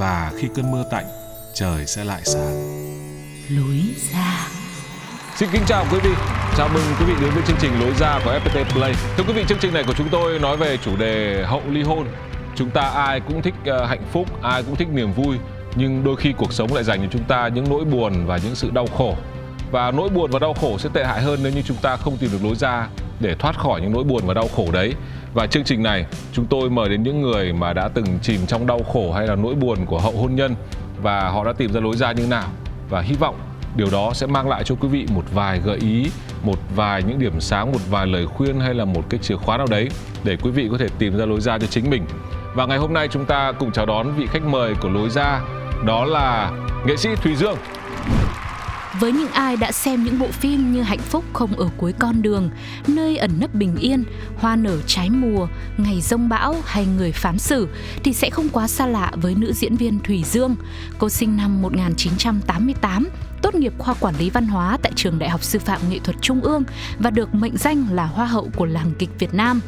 và khi cơn mưa tạnh, trời sẽ lại sáng. lối ra Xin kính chào quý vị. Chào mừng quý vị đến với chương trình Lối ra của FPT Play. Thưa quý vị, chương trình này của chúng tôi nói về chủ đề hậu ly hôn. Chúng ta ai cũng thích ờ, hạnh phúc, ai cũng thích niềm vui, nhưng đôi khi cuộc sống lại dành cho chúng ta những nỗi buồn và những sự đau khổ. Và nỗi buồn và đau khổ sẽ tệ hại hơn nếu như chúng ta không tìm được lối ra để thoát khỏi những nỗi buồn và đau khổ đấy. Và chương trình này, chúng tôi mời đến những người mà đã từng chìm trong đau khổ hay là nỗi buồn của hậu hôn nhân và họ đã tìm ra lối ra như nào. Và hy vọng điều đó sẽ mang lại cho quý vị một vài gợi ý, một vài những điểm sáng, một vài lời khuyên hay là một cái chìa khóa nào đấy để quý vị có thể tìm ra lối ra cho chính mình. Và ngày hôm nay chúng ta cùng chào đón vị khách mời của lối ra, đó là nghệ sĩ thùy dương. Với những ai đã xem những bộ phim như Hạnh phúc không ở cuối con đường, Nơi ẩn nấp bình yên, Hoa nở trái mùa, Ngày rông bão hay Người phán xử thì sẽ không quá xa lạ với nữ diễn viên Thủy Dương. Cô sinh năm 1988, tốt nghiệp khoa quản lý văn hóa tại trường Đại học Sư phạm Nghệ thuật Trung ương và được mệnh danh là Hoa hậu của làng kịch Việt Nam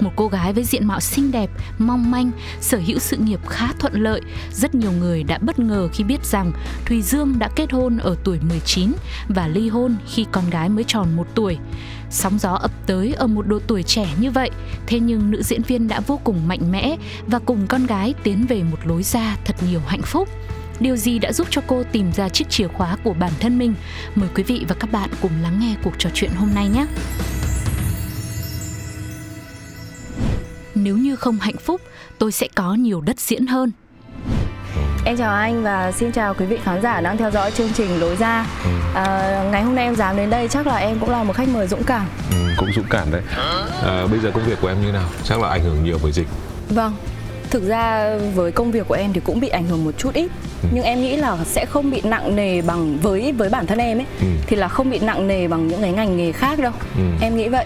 một cô gái với diện mạo xinh đẹp, mong manh, sở hữu sự nghiệp khá thuận lợi. Rất nhiều người đã bất ngờ khi biết rằng Thùy Dương đã kết hôn ở tuổi 19 và ly hôn khi con gái mới tròn một tuổi. Sóng gió ập tới ở một độ tuổi trẻ như vậy, thế nhưng nữ diễn viên đã vô cùng mạnh mẽ và cùng con gái tiến về một lối ra thật nhiều hạnh phúc. Điều gì đã giúp cho cô tìm ra chiếc chìa khóa của bản thân mình? Mời quý vị và các bạn cùng lắng nghe cuộc trò chuyện hôm nay nhé. Nếu như không hạnh phúc, tôi sẽ có nhiều đất diễn hơn. Em chào anh và xin chào quý vị khán giả đang theo dõi chương trình Lối ra. À, ngày hôm nay em dám đến đây chắc là em cũng là một khách mời dũng cảm. ừ, cũng dũng cảm đấy à, bây giờ công việc của em như nào chắc là ảnh hưởng nhiều bởi dịch Vâng. Thực ra với công việc của em thì cũng bị ảnh hưởng một chút ít nhưng em nghĩ là sẽ không bị nặng nề bằng với với bản thân em ấy Ừ. thì là không bị nặng nề bằng những cái ngành nghề khác đâu Ừ. em nghĩ vậy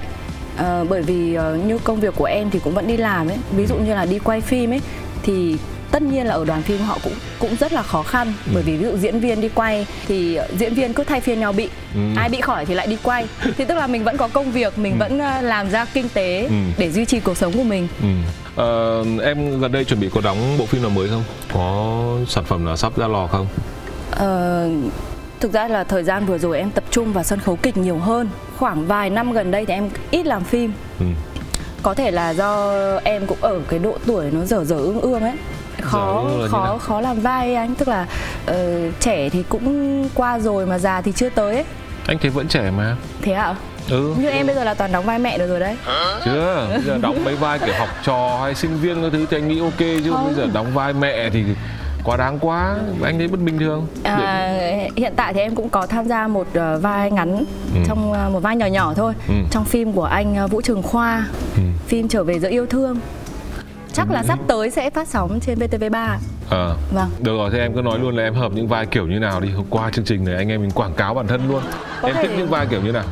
Ờ, bởi vì ờ, như công việc của em thì cũng vẫn đi làm ấy. Ví dụ như là đi quay phim ấy thì tất nhiên là ở đoàn phim họ cũng cũng rất là khó khăn. Bởi vì ví dụ diễn viên đi quay thì diễn viên cứ thay phiên nhau bị. Ừ. ai bị khỏi thì lại đi quay. Thì tức là mình vẫn có công việc mình vẫn ờ, làm ra kinh tế Ừ. để duy trì cuộc sống của mình. Ừ. Ờ, em gần đây chuẩn bị có đóng bộ phim nào mới không? Có sản phẩm nào sắp ra lò không? Ờ, thực ra là thời gian vừa rồi em tập trung vào sân khấu kịch nhiều hơn. Khoảng vài năm gần đây thì em ít làm phim. Ừ. có thể là do em cũng ở cái độ tuổi nó dở dở ương ương ấy. Khó khó khó làm vai anh. Tức là ờ, trẻ thì cũng qua rồi mà già thì chưa tới ấy. Anh thấy vẫn trẻ mà. Thế ạ? Ừ. Như em bây giờ là toàn đóng vai mẹ được rồi đấy. Chưa. Bây giờ đóng mấy vai kiểu học trò hay sinh viên các thứ thì anh nghĩ ok chứ. Không. bây giờ đóng vai mẹ thì quá đáng quá. Anh thấy bất bình thường. À, hiện tại thì em cũng có tham gia một ờ, vai ngắn Ừ. trong ờ, một vai nhỏ nhỏ thôi. Ừ. trong phim của anh ờ, Vũ Trường Khoa. Ừ. phim trở về giữa yêu thương. Chắc là sắp tới sẽ phát sóng trên VTV3 ờ. Vâng. Được rồi thế em cứ nói luôn là em hợp những vai kiểu như nào đi. Hôm qua chương trình này anh em mình quảng cáo bản thân luôn. Có em thể- thích những vai kiểu như nào?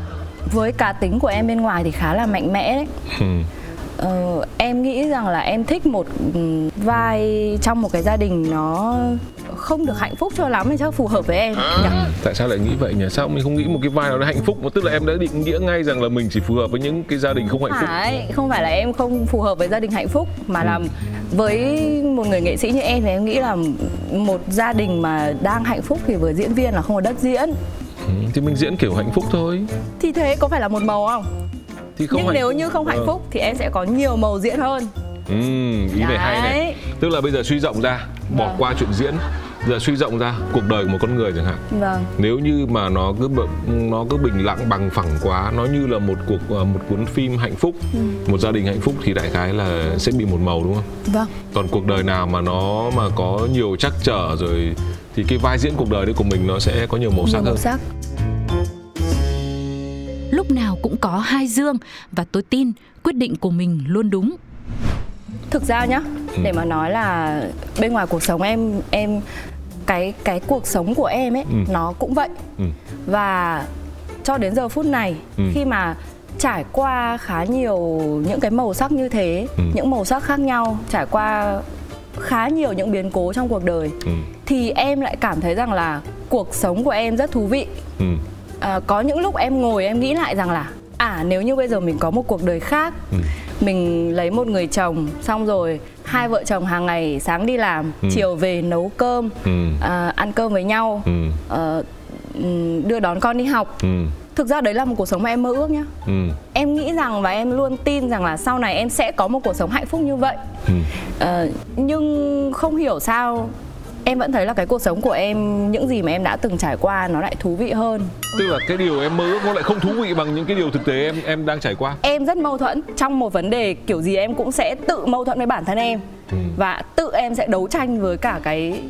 Với cá tính của em bên ngoài thì khá là mạnh mẽ đấy. Ừ. Ờ, em nghĩ rằng là em thích một ừm, vai trong một cái gia đình nó không được hạnh phúc cho lắm thì chắc phù hợp với em. Nhỉ? tại sao lại nghĩ vậy nhỉ? Sao mình không nghĩ một cái vai nào nó hạnh phúc? Mà tức là em đã định nghĩa ngay rằng là mình chỉ phù hợp với những cái gia đình không hạnh phúc. Phải không phải là em không phù hợp với gia đình hạnh phúc mà là với một người nghệ sĩ như em thì em nghĩ là một gia đình mà đang hạnh phúc thì với diễn viên là không có đất diễn. Ừ. thì mình diễn kiểu hạnh phúc thôi. Thì thế có phải là một màu không thì không nhưng hạnh nếu như không hạnh Ờ. phúc thì em sẽ có nhiều màu diễn hơn. Ừ, ý này hay này. Đấy. tức là bây giờ suy rộng ra bỏ Vâng. qua chuyện diễn. Giờ suy rộng ra cuộc đời của một con người chẳng hạn. Vâng. Nếu như mà nó cứ nó cứ bình lặng bằng phẳng quá nó như là một cuộc à, một cuốn phim hạnh phúc Ừ. một gia đình hạnh phúc thì đại khái là sẽ bị một màu đúng không? Vâng. Còn cuộc đời nào mà nó mà có nhiều trắc trở rồi thì cái vai diễn cuộc đời đấy của mình nó sẽ có nhiều màu sắc nhiều màu hơn. sắc Lúc nào cũng có hai dương và tôi tin quyết định của mình luôn đúng. thực ra nhá Ừ. để mà nói là bên ngoài cuộc sống em em cái cái cuộc sống của em ấy Ừ. nó cũng vậy Ừ. và cho đến giờ phút này Ừ. khi mà trải qua khá nhiều những cái màu sắc như thế Ừ. những màu sắc khác nhau trải qua khá nhiều những biến cố trong cuộc đời ừ. thì em lại cảm thấy rằng là cuộc sống của em rất thú vị Ừ. à, có những lúc em ngồi em nghĩ lại rằng là à nếu như bây giờ mình có một cuộc đời khác Ừ. mình lấy một người chồng xong rồi hai vợ chồng hàng ngày sáng đi làm Ừ. chiều về nấu cơm Ừ. à, ăn cơm với nhau Ừ. ờ, ừm, đưa đón con đi học Ừ. thực ra đấy là một cuộc sống mà em mơ ước nhá Ừ. em nghĩ rằng và em luôn tin rằng là sau này em sẽ có một cuộc sống hạnh phúc như vậy Ừ. Ờ, nhưng không hiểu sao em vẫn thấy là cái cuộc sống của em những gì mà em đã từng trải qua nó lại thú vị hơn. Tức là cái điều em mơ ước nó lại không thú vị bằng những cái điều thực tế em em đang trải qua. Em rất mâu thuẫn trong một vấn đề kiểu gì em cũng sẽ tự mâu thuẫn với bản thân em. Ừ. và tự em sẽ đấu tranh với cả cái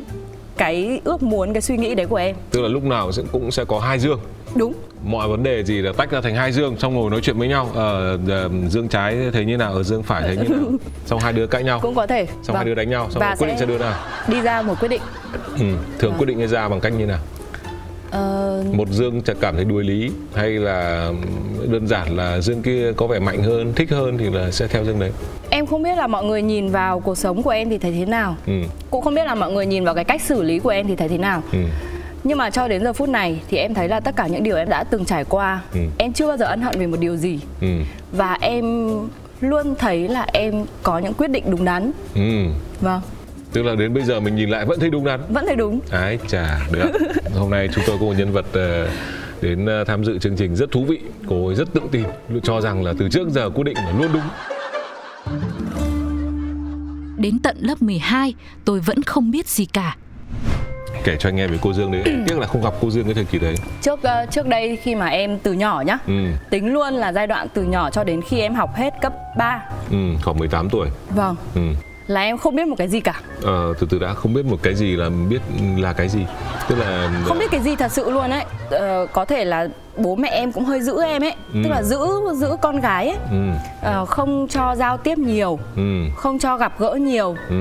cái ước muốn cái suy nghĩ đấy của em. Tức là lúc nào cũng sẽ có hai dương đúng. Mọi vấn đề gì là tách ra thành hai dương xong ngồi nói chuyện với nhau? Ờ, ờ, dương trái thấy như nào? Ở dương phải thấy như nào? Xong hai đứa cãi nhau. Cũng có thể. Xong hai đứa đánh nhau xong Và quyết định sẽ sẽ đưa nào? đi ra một quyết định. Ừ. thường Vâng. quyết định ra bằng cách như nào? Ờ, một dương cảm thấy đuối lý hay là đơn giản là dương kia có vẻ mạnh hơn thích hơn thì là sẽ theo dương đấy? Em không biết là mọi người nhìn vào cuộc sống của em thì thấy thế nào. Ừ. cũng không biết là mọi người nhìn vào cái cách xử lý của em thì thấy thế nào. Ừ. nhưng mà cho đến giờ phút này thì em thấy là tất cả những điều em đã từng trải qua Ừ. em chưa bao giờ ân hận về một điều gì Ừ. và em luôn thấy là em có những quyết định đúng đắn Ừ. vâng tức là đến bây giờ mình nhìn lại vẫn thấy đúng đắn vẫn thấy đúng Ái chà, được. Hôm nay chúng tôi có một nhân vật ờ, đến ờ, tham dự chương trình rất thú vị. Cô ấy rất tự tin, cho rằng là từ trước giờ quyết định là luôn đúng. Đến tận lớp 12, tôi vẫn không biết gì cả. Kể cho anh nghe về cô Dương đấy. Tiếc là không gặp cô Dương cái thời kỳ đấy. trước ờ, trước đây khi mà em từ nhỏ nhá Ừ, tính luôn là giai đoạn từ nhỏ cho đến khi em học hết cấp 3 ừ, khoảng 18 tuổi. vâng Ừ. là em không biết một cái gì cả. Ờ, từ từ đã không biết một cái gì là biết là cái gì. Tức là không biết cái gì thật sự luôn ấy. Ờ, có thể là bố mẹ em cũng hơi giữ em ấy. Ừ. tức là giữ giữ con gái ấy. Ừ, Ờ, không cho giao tiếp nhiều. Ừ, không cho gặp gỡ nhiều. Ừ,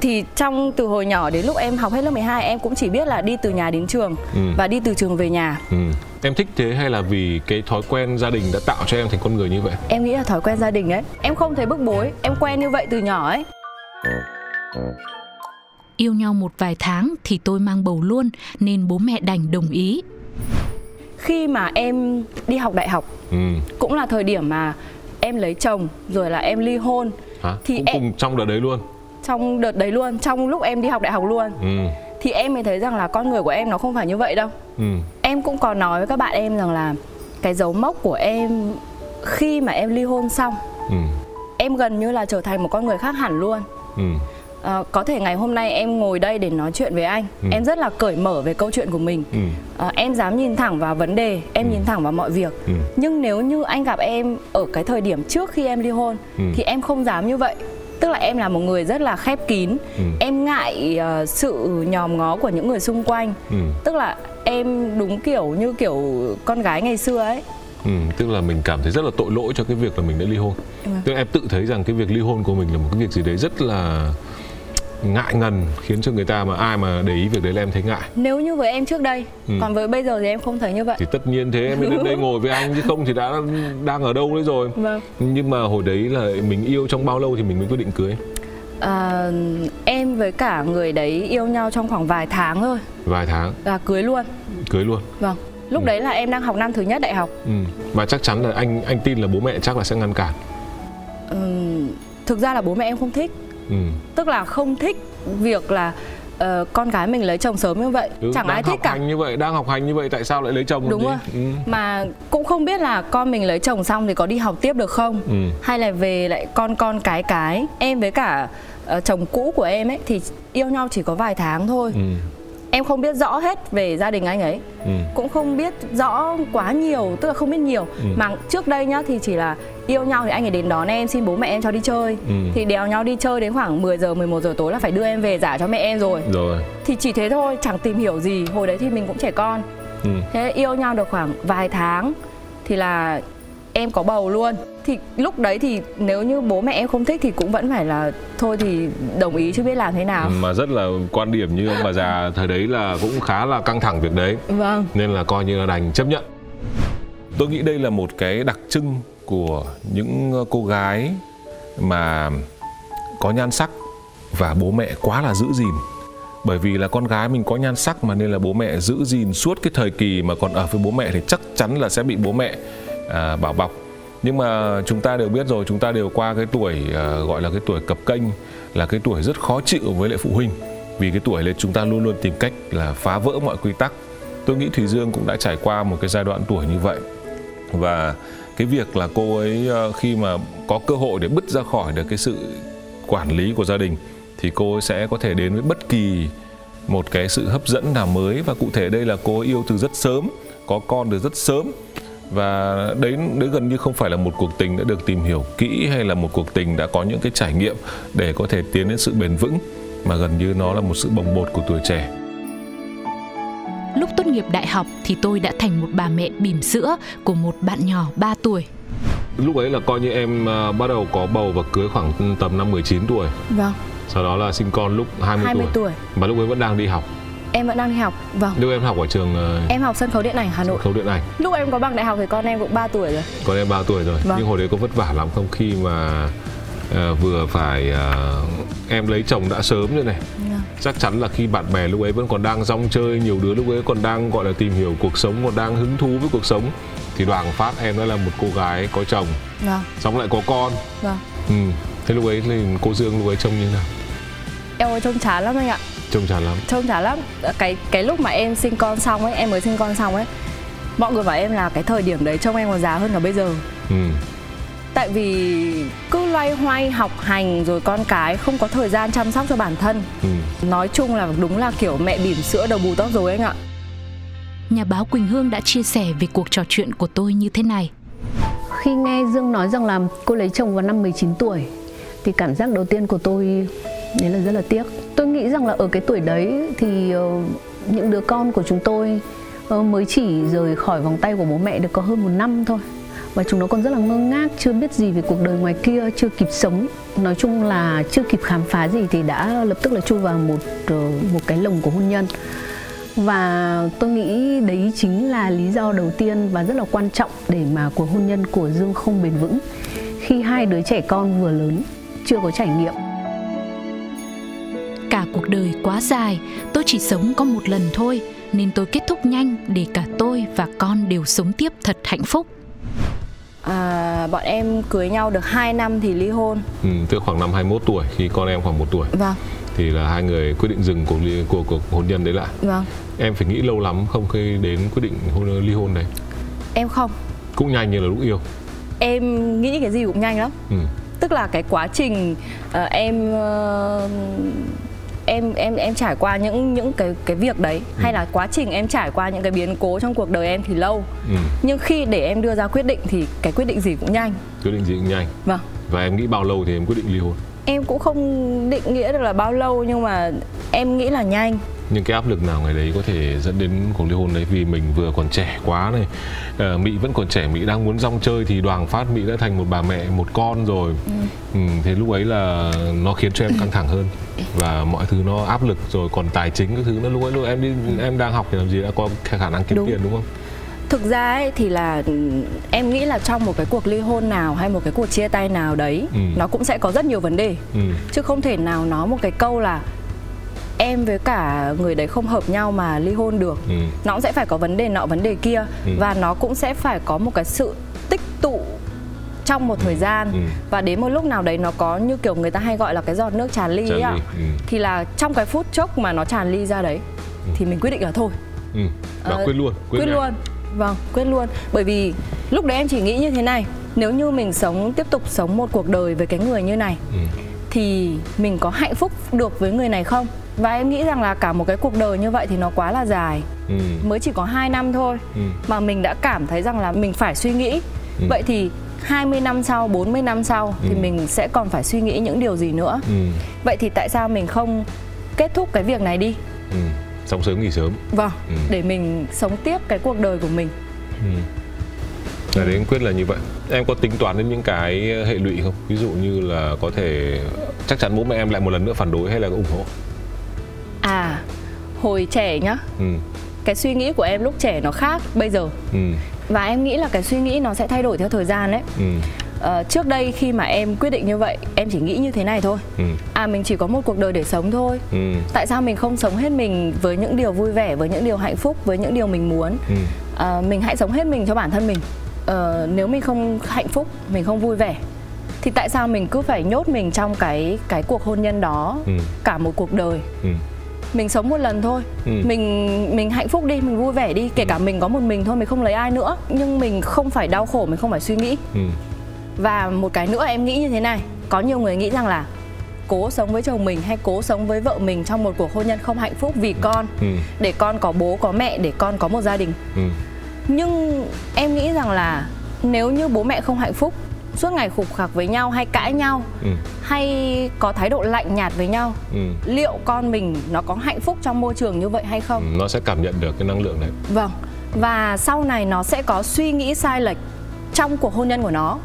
thì trong từ hồi nhỏ đến lúc em học hết lớp 12 em cũng chỉ biết là đi từ nhà đến trường Ừ. và đi từ trường về nhà. Ừ. Em thích thế hay là vì cái thói quen gia đình đã tạo cho em thành con người như vậy? em nghĩ là thói quen gia đình ấy. Em không thấy bức bối. Em quen như vậy từ nhỏ ấy Yêu nhau một vài tháng thì tôi mang bầu luôn nên bố mẹ đành đồng ý. khi mà em đi học đại học Ừ. cũng là thời điểm mà em lấy chồng rồi là em ly hôn Hả? Thì Cũng em- cùng trong đợt đấy luôn. trong đợt đấy luôn trong lúc em đi học đại học luôn Ừ. thì em mới thấy rằng là con người của em nó không phải như vậy đâu Ừ. em cũng có nói với các bạn em rằng là cái dấu mốc của em khi mà em ly hôn xong Ừ. em gần như là trở thành một con người khác hẳn luôn Ừ. Ờ, có thể ngày hôm nay em ngồi đây để nói chuyện với anh Ừ. em rất là cởi mở về câu chuyện của mình Ừ. Ờ, em dám nhìn thẳng vào vấn đề em nhìn thẳng vào mọi việc Ừ. nhưng nếu như anh gặp em ở cái thời điểm trước khi em ly hôn Ừ. thì em không dám như vậy tức là em là một người rất là khép kín Ừ. em ngại ờ, sự nhòm ngó của những người xung quanh Ừ. tức là em đúng kiểu như kiểu con gái ngày xưa ấy Ừ, tức là mình cảm thấy rất là tội lỗi cho cái việc là mình đã ly hôn. Vâng. Tức là em tự thấy rằng cái việc ly hôn của mình là một cái việc gì đấy rất là ngại ngần khiến cho người ta mà ai mà để ý việc đấy là em thấy ngại. Nếu như với em trước đây Ừ. còn với bây giờ thì em không thấy như vậy. Thì tất nhiên thế em mới đến đây ngồi với anh chứ không thì đã đang ở đâu đấy rồi. Vâng. Nhưng mà hồi đấy là mình yêu trong bao lâu thì mình mới quyết định cưới? À, em với cả người đấy yêu nhau trong khoảng vài tháng thôi. Vài tháng? Là cưới luôn. Cưới luôn? Vâng. Lúc đấy là em đang học năm thứ nhất đại học. Ừ. và chắc chắn là anh anh tin là bố mẹ chắc là sẽ ngăn cản. Ừm, thực ra là bố mẹ em không thích ừ. tức là không thích việc là uh, con gái mình lấy chồng sớm như vậy ừ, chẳng ai thích học cả hành như vậy đang học hành như vậy tại sao lại lấy chồng đúng rồi Ừ. mà cũng không biết là con mình lấy chồng xong thì có đi học tiếp được không Ừ. hay là về lại con con cái cái em với cả ờ, chồng cũ của em ấy thì yêu nhau chỉ có vài tháng thôi Ừ. em không biết rõ hết về gia đình anh ấy Ừ. cũng không biết rõ quá nhiều tức là không biết nhiều Ừ. mà trước đây nhá thì chỉ là yêu nhau thì anh ấy đến đón em xin bố mẹ em cho đi chơi Ừ. thì đèo nhau đi chơi đến khoảng 10 giờ 11 giờ tối là phải đưa em về giả cho mẹ em rồi rồi thì chỉ thế thôi chẳng tìm hiểu gì hồi đấy thì mình cũng trẻ con ừ. thế yêu nhau được khoảng vài tháng thì là em có bầu luôn. Thì lúc đấy thì nếu như bố mẹ em không thích thì cũng vẫn phải là thôi thì đồng ý chứ biết làm thế nào. Mà rất là quan điểm như ông bà già thời đấy là cũng khá là căng thẳng việc đấy. Vâng. Nên là coi như là đành chấp nhận. Tôi nghĩ đây là một cái đặc trưng của những cô gái mà có nhan sắc và bố mẹ quá là giữ gìn. Bởi vì là con gái mình có nhan sắc mà nên là bố mẹ giữ gìn suốt cái thời kỳ mà còn ở với bố mẹ thì chắc chắn là sẽ bị bố mẹ à, bảo bọc. Nhưng mà chúng ta đều biết rồi chúng ta đều qua cái tuổi à, gọi là cái tuổi cập kênh là cái tuổi rất khó chịu với lại phụ huynh. Vì cái tuổi này chúng ta luôn luôn tìm cách là phá vỡ mọi quy tắc. Tôi nghĩ thùy dương cũng đã trải qua một cái giai đoạn tuổi như vậy. Và cái việc là cô ấy à, khi mà có cơ hội để bứt ra khỏi được cái sự quản lý của gia đình thì cô ấy sẽ có thể đến với bất kỳ một cái sự hấp dẫn nào mới. Và cụ thể đây là cô ấy yêu từ rất sớm có con từ rất sớm và đấy đấy gần như không phải là một cuộc tình đã được tìm hiểu kỹ hay là một cuộc tình đã có những cái trải nghiệm để có thể tiến đến sự bền vững mà gần như nó là một sự bồng bột của tuổi trẻ. Lúc tốt nghiệp đại học thì tôi đã thành một bà mẹ bỉm sữa của một bạn nhỏ 3 tuổi. lúc ấy là coi như em ờ, bắt đầu có bầu và cưới khoảng tầm năm 19 tuổi. Vâng. Sau đó là sinh con lúc 20, 20 tuổi. tuổi. Mà lúc ấy vẫn đang đi học em vẫn đang đi học. Vâng. Lúc em học ở trường ờ, em học sân khấu điện ảnh hà nội. Khấu điện ảnh. Lúc em có bằng đại học thì con em cũng 3 tuổi rồi. Còn em 3 tuổi rồi. Vâng. nhưng hồi đấy có vất vả lắm không khi mà ờ, vừa phải ờ, em lấy chồng đã sớm rồi này. Vâng. chắc chắn là khi bạn bè lúc ấy vẫn còn đang rong chơi nhiều đứa lúc ấy còn đang gọi là tìm hiểu cuộc sống còn đang hứng thú với cuộc sống. Thì đoàn phát em đó là một cô gái có chồng. Vâng xong lại có con. Vâng ừ. thế lúc ấy thì cô dương lúc ấy trông như thế nào? Em ơi trông chán lắm anh ạ trông chán lắm trông chán lắm cái cái lúc mà em sinh con xong ấy em mới sinh con xong ấy mọi người bảo em là cái thời điểm đấy trông em còn già hơn cả bây giờ ừ. tại vì cứ loay hoay học hành rồi con cái không có thời gian chăm sóc cho bản thân Ừ. nói chung là đúng là kiểu mẹ bỉm sữa đầu bù tóc rồi anh ạ Nhà báo Quỳnh Hương đã chia sẻ về cuộc trò chuyện của tôi như thế này. Khi nghe Dương nói rằng là cô lấy chồng vào năm 19 tuổi thì cảm giác đầu tiên của tôi đấy là rất là tiếc. Tôi nghĩ rằng là ở cái tuổi đấy thì ờ, những đứa con của chúng tôi ờ, mới chỉ rời khỏi vòng tay của bố mẹ được có hơn một năm thôi. Và chúng nó còn rất là ngơ ngác, chưa biết gì về cuộc đời ngoài kia, chưa kịp sống. Nói chung là chưa kịp khám phá gì thì đã lập tức là chui vào một ờ, một cái lồng của hôn nhân. Và tôi nghĩ đấy chính là lý do đầu tiên và rất là quan trọng để mà cuộc hôn nhân của Dương không bền vững khi hai đứa trẻ con vừa lớn chưa có trải nghiệm. Cả cuộc đời quá dài, tôi chỉ sống có một lần thôi, nên tôi kết thúc nhanh để cả tôi và con đều sống tiếp thật hạnh phúc. à, bọn em cưới nhau được 2 năm thì ly hôn. Ừ, tức khoảng năm 21 tuổi khi con em khoảng một tuổi. Vâng. Thì là hai người quyết định dừng cuộc ly, cuộc, cuộc hôn nhân đấy lại. Vâng. Em phải nghĩ lâu lắm không khi đến quyết định hôn, ly hôn đấy. Em không. Cũng nhanh như là lúc yêu. Em nghĩ cái gì cũng nhanh lắm. Ừ. tức là cái quá trình ờ, em ờ, em em em trải qua những những cái cái việc đấy hay là quá trình em trải qua những cái biến cố trong cuộc đời em thì lâu. Ừ. nhưng khi để em đưa ra quyết định thì cái quyết định gì cũng nhanh. Quyết định gì cũng nhanh. Vâng. Và em nghĩ bao lâu thì em quyết định ly hôn? Em cũng không định nghĩa được là bao lâu nhưng mà em nghĩ là nhanh nhưng cái áp lực nào ngày đấy có thể dẫn đến cuộc ly hôn đấy vì mình vừa còn trẻ quá này ờ, mỹ vẫn còn trẻ mỹ đang muốn rong chơi thì đoàn phát mỹ đã thành một bà mẹ một con rồi ừ. thế lúc ấy là nó khiến cho em căng thẳng hơn và mọi thứ nó áp lực rồi còn tài chính các thứ nó lúc ấy lúc em đi em đang học thì làm gì đã có khả năng kiếm Đúng. tiền đúng không thực ra ấy thì là ừ, em nghĩ là trong một cái cuộc ly hôn nào hay một cái cuộc chia tay nào đấy Ừ. nó cũng sẽ có rất nhiều vấn đề ừ. chứ không thể nào nói một cái câu là em với cả người đấy không hợp nhau mà ly hôn được Ừ. nó cũng sẽ phải có vấn đề nọ vấn đề kia Ừ. và nó cũng sẽ phải có một cái sự tích tụ trong một thời gian Ừ. và đến một lúc nào đấy nó có như kiểu người ta hay gọi là cái giọt nước tràn ly ấy ạ ừ. thì là trong cái phút chốc mà nó tràn ly ra đấy thì mình quyết định là thôi ừ. và Ờ, quyết luôn quyết ngay. luôn vâng quyết luôn bởi vì lúc đấy em chỉ nghĩ như thế này nếu như mình sống tiếp tục sống một cuộc đời với cái người như này Ừ. thì mình có hạnh phúc được với người này không và em nghĩ rằng là cả một cái cuộc đời như vậy thì nó quá là dài Ừ. mới chỉ có 2 năm thôi Ừ. mà mình đã cảm thấy rằng là mình phải suy nghĩ Ừ. vậy thì 20 năm sau, 40 năm sau thì Ừ. mình sẽ còn phải suy nghĩ những điều gì nữa Ừ. vậy thì tại sao mình không kết thúc cái việc này đi Ừ. sống sớm nghỉ sớm vâng Ừ. để mình sống tiếp cái cuộc đời của mình Ừ. Là đến quyết là như vậy Em có tính toán đến những cái hệ lụy không? Ví dụ như là có thể chắc chắn bố mẹ em lại một lần nữa phản đối hay là ủng hộ? À hồi trẻ nhá Ừ. cái suy nghĩ của em lúc trẻ nó khác bây giờ Ừ. và em nghĩ là cái suy nghĩ nó sẽ thay đổi theo thời gian đấy Ừ. Ờ, trước đây khi mà em quyết định như vậy em chỉ nghĩ như thế này thôi Ừ. à mình chỉ có một cuộc đời để sống thôi Ừ. tại sao mình không sống hết mình với những điều vui vẻ với những điều hạnh phúc với những điều mình muốn Ừ. à, mình hãy sống hết mình cho bản thân mình ờ, nếu mình không hạnh phúc mình không vui vẻ thì tại sao mình cứ phải nhốt mình trong cái cái cuộc hôn nhân đó Ừ. cả một cuộc đời Ừ. mình sống một lần thôi Ừ. mình mình hạnh phúc đi mình vui vẻ đi kể cả mình có một mình thôi mình không lấy ai nữa nhưng mình không phải đau khổ mình không phải suy nghĩ Ừ. và một cái nữa em nghĩ như thế này có nhiều người nghĩ rằng là cố sống với chồng mình hay cố sống với vợ mình trong một cuộc hôn nhân không hạnh phúc vì con Ừ. để con có bố có mẹ để con có một gia đình Ừ. nhưng em nghĩ rằng là nếu như bố mẹ không hạnh phúc suốt ngày khục khặc với nhau hay cãi nhau Ừ. hay có thái độ lạnh nhạt với nhau Ừ. liệu con mình nó có hạnh phúc trong môi trường như vậy hay không Ừ. Nó sẽ cảm nhận được cái năng lượng đấy vâng và sau này nó sẽ có suy nghĩ sai lệch trong cuộc hôn nhân của nó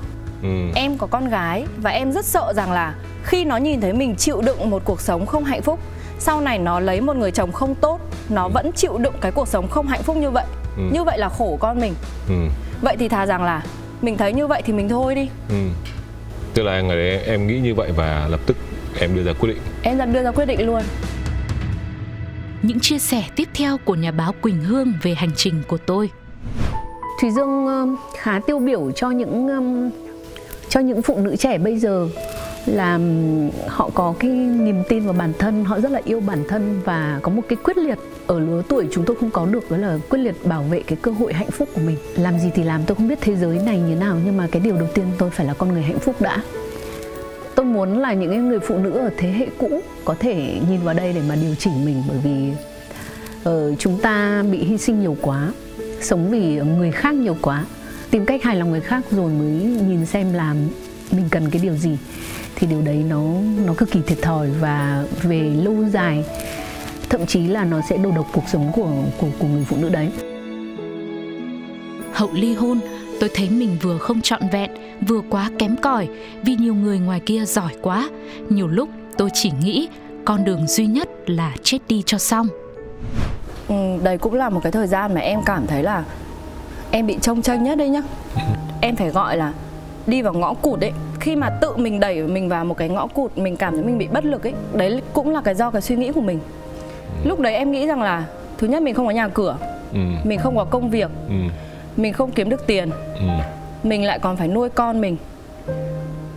ừ. em có con gái và em rất sợ rằng là khi nó nhìn thấy mình chịu đựng một cuộc sống không hạnh phúc sau này nó lấy một người chồng không tốt nó vẫn chịu đựng cái cuộc sống không hạnh phúc như vậy Ừ. như vậy là khổ con mình Ừ. vậy thì thà rằng là mình thấy như vậy thì mình thôi đi Ừ. Tức là ngày đấy em nghĩ như vậy và lập tức em đưa ra quyết định em dần đưa ra quyết định luôn Những chia sẻ tiếp theo của nhà báo Quỳnh Hương về hành trình của tôi. Thùy Dương um, khá tiêu biểu cho những cho những phụ nữ trẻ bây giờ là họ có cái niềm tin vào bản thân, họ rất là yêu bản thân và có một cái quyết liệt ở lứa tuổi chúng tôi không có được đó là quyết liệt bảo vệ cái cơ hội hạnh phúc của mình. Làm gì thì làm, tôi không biết thế giới này như nào nhưng mà cái điều đầu tiên tôi phải là con người hạnh phúc đã. Tôi muốn là những cái người phụ nữ ở thế hệ cũ có thể nhìn vào đây để mà điều chỉnh mình bởi vì uh, chúng ta bị hy sinh nhiều quá sống vì người khác nhiều quá tìm cách hài lòng người khác rồi mới nhìn xem là mình cần cái điều gì thì điều đấy nó nó cực kỳ thiệt thòi và về lâu dài thậm chí là nó sẽ đổ độc cuộc sống của của của người phụ nữ đấy Hậu ly hôn, tôi thấy mình vừa không trọn vẹn, vừa quá kém cỏi vì nhiều người ngoài kia giỏi quá. Nhiều lúc tôi chỉ nghĩ con đường duy nhất là chết đi cho xong. ừ, đây cũng là một cái thời gian mà em cảm thấy là em bị trông tranh nhất đấy nhá em phải gọi là đi vào ngõ cụt ấy khi mà tự mình đẩy mình vào một cái ngõ cụt mình cảm thấy mình bị bất lực ấy đấy cũng là cái do cái suy nghĩ của mình lúc đấy em nghĩ rằng là thứ nhất mình không có nhà cửa ừ. mình không có công việc Ừ. mình không kiếm được tiền Ừ. mình lại còn phải nuôi con mình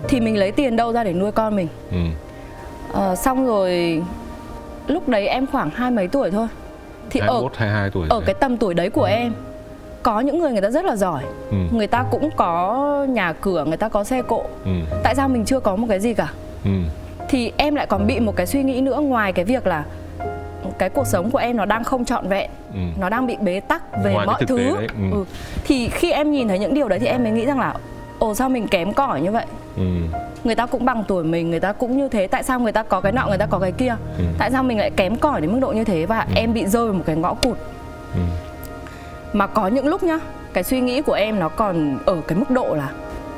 thì mình lấy tiền đâu ra để nuôi con mình Ừ. ờ, xong rồi lúc đấy em khoảng hai mấy tuổi thôi thì ở 21, 22 tuổi ở cái tầm tuổi đấy của em có những người người ta rất là giỏi ừ. người ta cũng có nhà cửa người ta có xe cộ Ừ. tại sao mình chưa có một cái gì cả Ừ. thì em lại còn bị một cái suy nghĩ nữa ngoài cái việc là cái cuộc sống của em nó đang không trọn vẹn Ừ. nó đang bị bế tắc về Ngoài mọi thứ đấy, ừ. thì khi em nhìn thấy những điều đấy thì em mới nghĩ rằng là ồ sao mình kém cỏi như vậy Ừ. người ta cũng bằng tuổi mình người ta cũng như thế tại sao người ta có cái nọ người ta có cái kia Ừ. tại sao mình lại kém cỏi đến mức độ như thế và em bị rơi vào một cái ngõ cụt Ừ. mà có những lúc nhá cái suy nghĩ của em nó còn ở cái mức độ là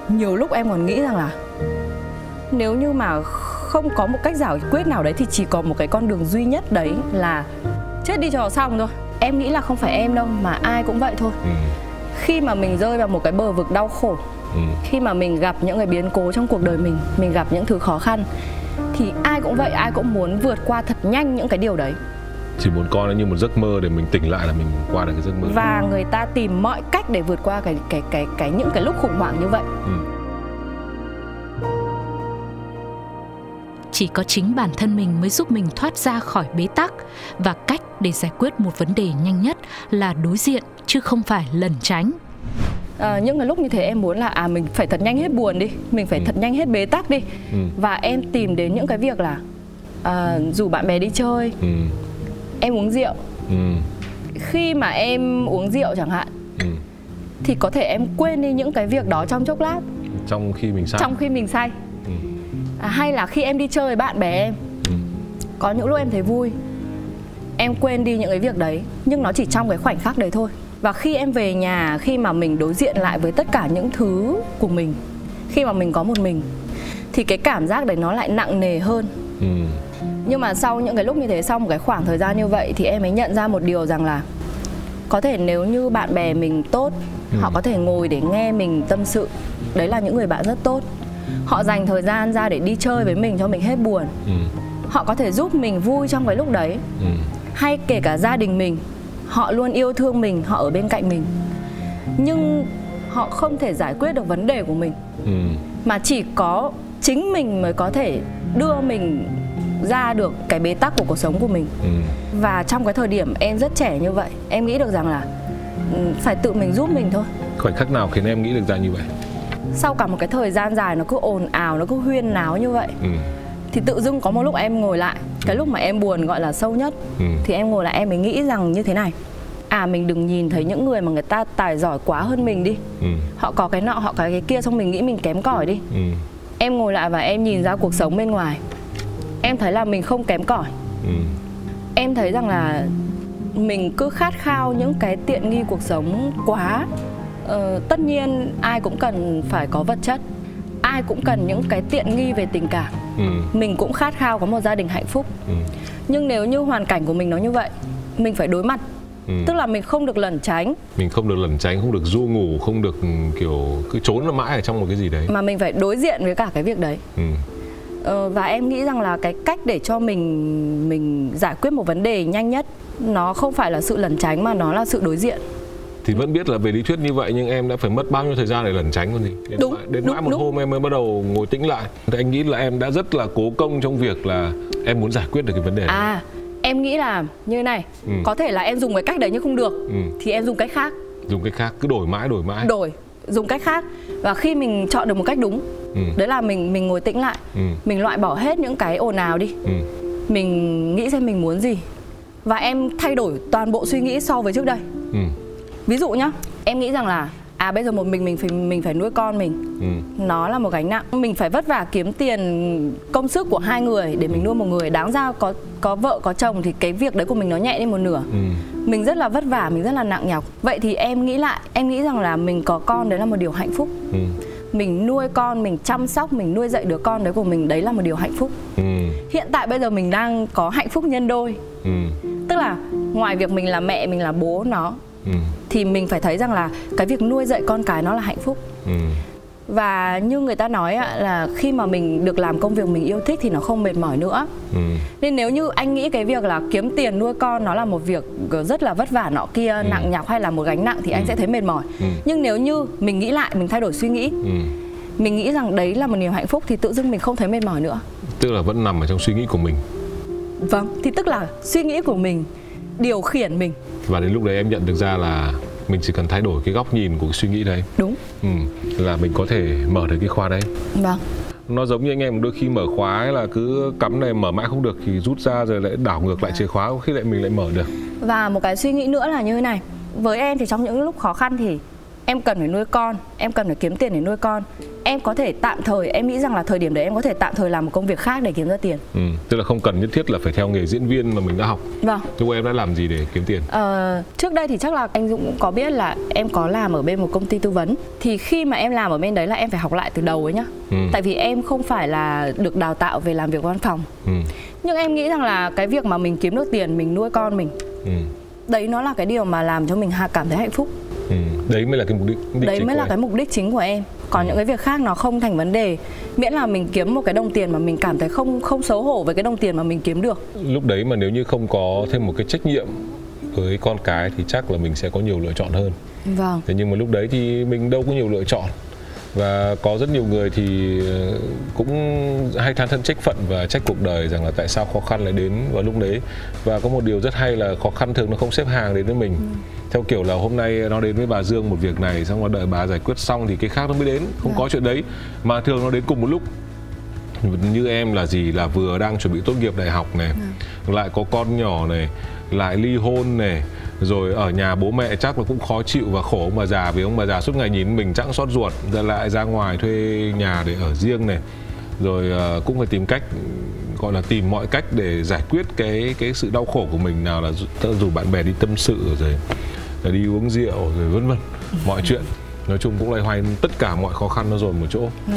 nhiều lúc em còn nghĩ rằng là nếu như mà không có một cách giải quyết nào đấy thì chỉ có một cái con đường duy nhất đấy là chết đi cho xong thôi em nghĩ là không phải em đâu mà ai cũng vậy thôi Ừ. khi mà mình rơi vào một cái bờ vực đau khổ Ừ. khi mà mình gặp những cái biến cố trong cuộc đời mình mình gặp những thứ khó khăn thì ai cũng vậy ai cũng muốn vượt qua thật nhanh những cái điều đấy chỉ muốn con nó như một giấc mơ để mình tỉnh lại là mình qua được cái giấc mơ và người ta tìm mọi cách để vượt qua cái cái cái cái những cái lúc khủng hoảng như vậy ừ. chỉ có chính bản thân mình mới giúp mình thoát ra khỏi bế tắc và cách để giải quyết một vấn đề nhanh nhất là đối diện chứ không phải lẩn tránh à, những cái lúc như thế em muốn là à mình phải thật nhanh hết buồn đi mình phải ừ. thật nhanh hết bế tắc đi ừ. và em tìm đến những cái việc là à, rủ bạn bè đi chơi ừ em uống rượu ừ. khi mà em uống rượu chẳng hạn ừ. thì có thể em quên đi những cái việc đó trong chốc lát trong khi mình say trong khi mình say ừ. à, hay là khi em đi chơi với bạn bè em ừ. có những lúc em thấy vui em quên đi những cái việc đấy nhưng nó chỉ trong cái khoảnh khắc đấy thôi và khi em về nhà khi mà mình đối diện lại với tất cả những thứ của mình khi mà mình có một mình thì cái cảm giác đấy nó lại nặng nề hơn ừ. Nhưng mà sau những cái lúc như thế sau một cái khoảng thời gian như vậy thì em mới nhận ra một điều rằng là có thể nếu như bạn bè mình tốt ừ. họ có thể ngồi để nghe mình tâm sự đấy là những người bạn rất tốt họ dành thời gian ra để đi chơi với mình cho mình hết buồn ừ. họ có thể giúp mình vui trong cái lúc đấy ừ. hay kể cả gia đình mình họ luôn yêu thương mình họ ở bên cạnh mình nhưng họ không thể giải quyết được vấn đề của mình ừ. mà chỉ có chính mình mới có thể đưa mình ra được cái bế tắc của cuộc sống của mình ừ. và trong cái thời điểm em rất trẻ như vậy em nghĩ được rằng là ừ, phải tự mình giúp mình thôi khoảnh khắc nào khiến em nghĩ được ra như vậy sau cả một cái thời gian dài nó cứ ồn ào nó cứ huyên náo như vậy ừ. thì tự dưng có một lúc em ngồi lại cái lúc mà em buồn gọi là sâu nhất ừ. thì em ngồi lại em mới nghĩ rằng như thế này à mình đừng nhìn thấy những người mà người ta tài giỏi quá hơn mình đi ừ. họ có cái nọ họ có cái kia xong mình nghĩ mình kém cỏi đi ừ. em ngồi lại và em nhìn ra cuộc sống bên ngoài em thấy là mình không kém cỏi ừ. em thấy rằng là mình cứ khát khao những cái tiện nghi cuộc sống quá ờ, tất nhiên ai cũng cần phải có vật chất ai cũng cần những cái tiện nghi về tình cảm ừ. mình cũng khát khao có một gia đình hạnh phúc ừ. nhưng nếu như hoàn cảnh của mình nó như vậy mình phải đối mặt Ừ. tức là mình không được lẩn tránh mình không được lẩn tránh không được du ngủ không được kiểu cứ trốn mãi ở trong một cái gì đấy mà mình phải đối diện với cả cái việc đấy ừ. Ờ, và em nghĩ rằng là cái cách để cho mình mình giải quyết một vấn đề nhanh nhất nó không phải là sự lẩn tránh mà nó là sự đối diện. Thì vẫn biết là về lý thuyết như vậy nhưng em đã phải mất bao nhiêu thời gian để lẩn tránh còn gì đến đúng, mãi, đến đúng, mãi một đúng. hôm em mới bắt đầu ngồi tĩnh lại. Thì anh nghĩ là em đã rất là cố công trong việc là em muốn giải quyết được cái vấn đề này à em nghĩ là như này. Ừ. có thể là em dùng cái cách đấy nhưng không được. Ừ. thì em dùng cách khác. Dùng cách khác cứ đổi mãi đổi mãi. Đổi dùng cách khác. Và khi mình chọn được một cách đúng ừ. đấy là mình mình ngồi tĩnh lại ừ. mình loại bỏ hết những cái ồn ào đi ừ. mình nghĩ xem mình muốn gì và em thay đổi toàn bộ suy nghĩ so với trước đây ừ. ví dụ nhá em nghĩ rằng là à bây giờ một mình mình phải mình phải nuôi con mình ừ. nó là một gánh nặng mình phải vất vả kiếm tiền công sức của hai người để mình nuôi một người đáng ra có có vợ có chồng thì cái việc đấy của mình nó nhẹ đi một nửa ừ. mình rất là vất vả mình rất là nặng nhọc vậy thì em nghĩ lại em nghĩ rằng là mình có con đấy là một điều hạnh phúc ừ. Mình nuôi con mình chăm sóc mình nuôi dạy đứa con đấy của mình đấy là một điều hạnh phúc ừ. hiện tại bây giờ mình đang có hạnh phúc nhân đôi ừ. tức là ngoài việc mình là mẹ mình là bố nó ừ. thì mình phải thấy rằng là cái việc nuôi dạy con cái nó là hạnh phúc ừ. Và như người ta nói là khi mà mình được làm công việc mình yêu thích thì nó không mệt mỏi nữa ừ. nên nếu như anh nghĩ cái việc là kiếm tiền nuôi con nó là một việc rất là vất vả nọ kia ừ. nặng nhọc hay là một gánh nặng thì ừ. anh sẽ thấy mệt mỏi ừ. nhưng nếu như mình nghĩ lại mình thay đổi suy nghĩ ừ. mình nghĩ rằng đấy là một niềm hạnh phúc thì tự dưng mình không thấy mệt mỏi nữa tức là vẫn nằm ở trong suy nghĩ của mình vâng thì tức là suy nghĩ của mình điều khiển mình và đến lúc đấy em nhận được ra là mình chỉ cần thay đổi cái góc nhìn của cái suy nghĩ đấy. Đúng. Ừ, là mình có thể mở được cái khóa đấy. Vâng. Nó giống như anh em đôi khi mở khóa ấy là cứ cắm này mở mãi không được thì rút ra rồi lại đảo ngược lại chìa khóa khi lại mình lại mở được. Và một cái suy nghĩ nữa là như thế này. Với em thì trong những lúc khó khăn thì em cần phải nuôi con em cần phải kiếm tiền để nuôi con. Em có thể tạm thời em nghĩ rằng là thời điểm đấy em có thể tạm thời làm một công việc khác để kiếm ra tiền. Ừ, tức là không cần nhất thiết là phải theo nghề diễn viên mà mình đã học. Vâng. Nhưng em đã làm gì để kiếm tiền? Ờ, trước đây thì chắc là anh dũng cũng có biết là em có làm ở bên một công ty tư vấn. Thì khi mà em làm ở bên đấy là em phải học lại từ đầu ấy nhá. Ừ. tại vì em không phải là được đào tạo về làm việc văn phòng. Ừ. nhưng em nghĩ rằng là cái việc mà mình kiếm được tiền mình nuôi con mình ừ. đấy nó là cái điều mà làm cho mình cảm thấy hạnh phúc Ừ, đấy mới là cái mục đích, mục đích đấy mới là em. cái mục đích chính của em. Còn ừ. những cái việc khác nó không thành vấn đề. Miễn là mình kiếm một cái đồng tiền mà mình cảm thấy không không xấu hổ với cái đồng tiền mà mình kiếm được. Lúc đấy mà nếu như không có thêm một cái trách nhiệm với con cái thì chắc là mình sẽ có nhiều lựa chọn hơn. Vâng. Thế nhưng mà lúc đấy thì mình đâu có nhiều lựa chọn và có rất nhiều người thì ờ, cũng hay than thân trách phận và trách cuộc đời rằng là tại sao khó khăn lại đến vào lúc đấy và có một điều rất hay là khó khăn thường nó không xếp hàng đến với mình ừ. theo kiểu là hôm nay nó đến với bà Dương một việc này xong rồi đợi bà giải quyết xong thì cái khác nó mới đến không có dạ. chuyện đấy mà thường nó đến cùng một lúc như em là gì là vừa đang chuẩn bị tốt nghiệp đại học này ừ. lại có con nhỏ này lại ly hôn này rồi ở nhà bố mẹ chắc là cũng khó chịu và khổ ông bà già vì ông bà già suốt ngày nhìn mình chẳng xót ruột ra lại ra ngoài thuê nhà để ở riêng này. Rồi uh, cũng phải tìm cách gọi là tìm mọi cách để giải quyết cái cái sự đau khổ của mình nào là dù bạn bè đi tâm sự rồi, rồi đi uống rượu rồi vân vân mọi chuyện. Nói chung cũng loay hoay tất cả mọi khó khăn nó dồn một chỗ. Ừ.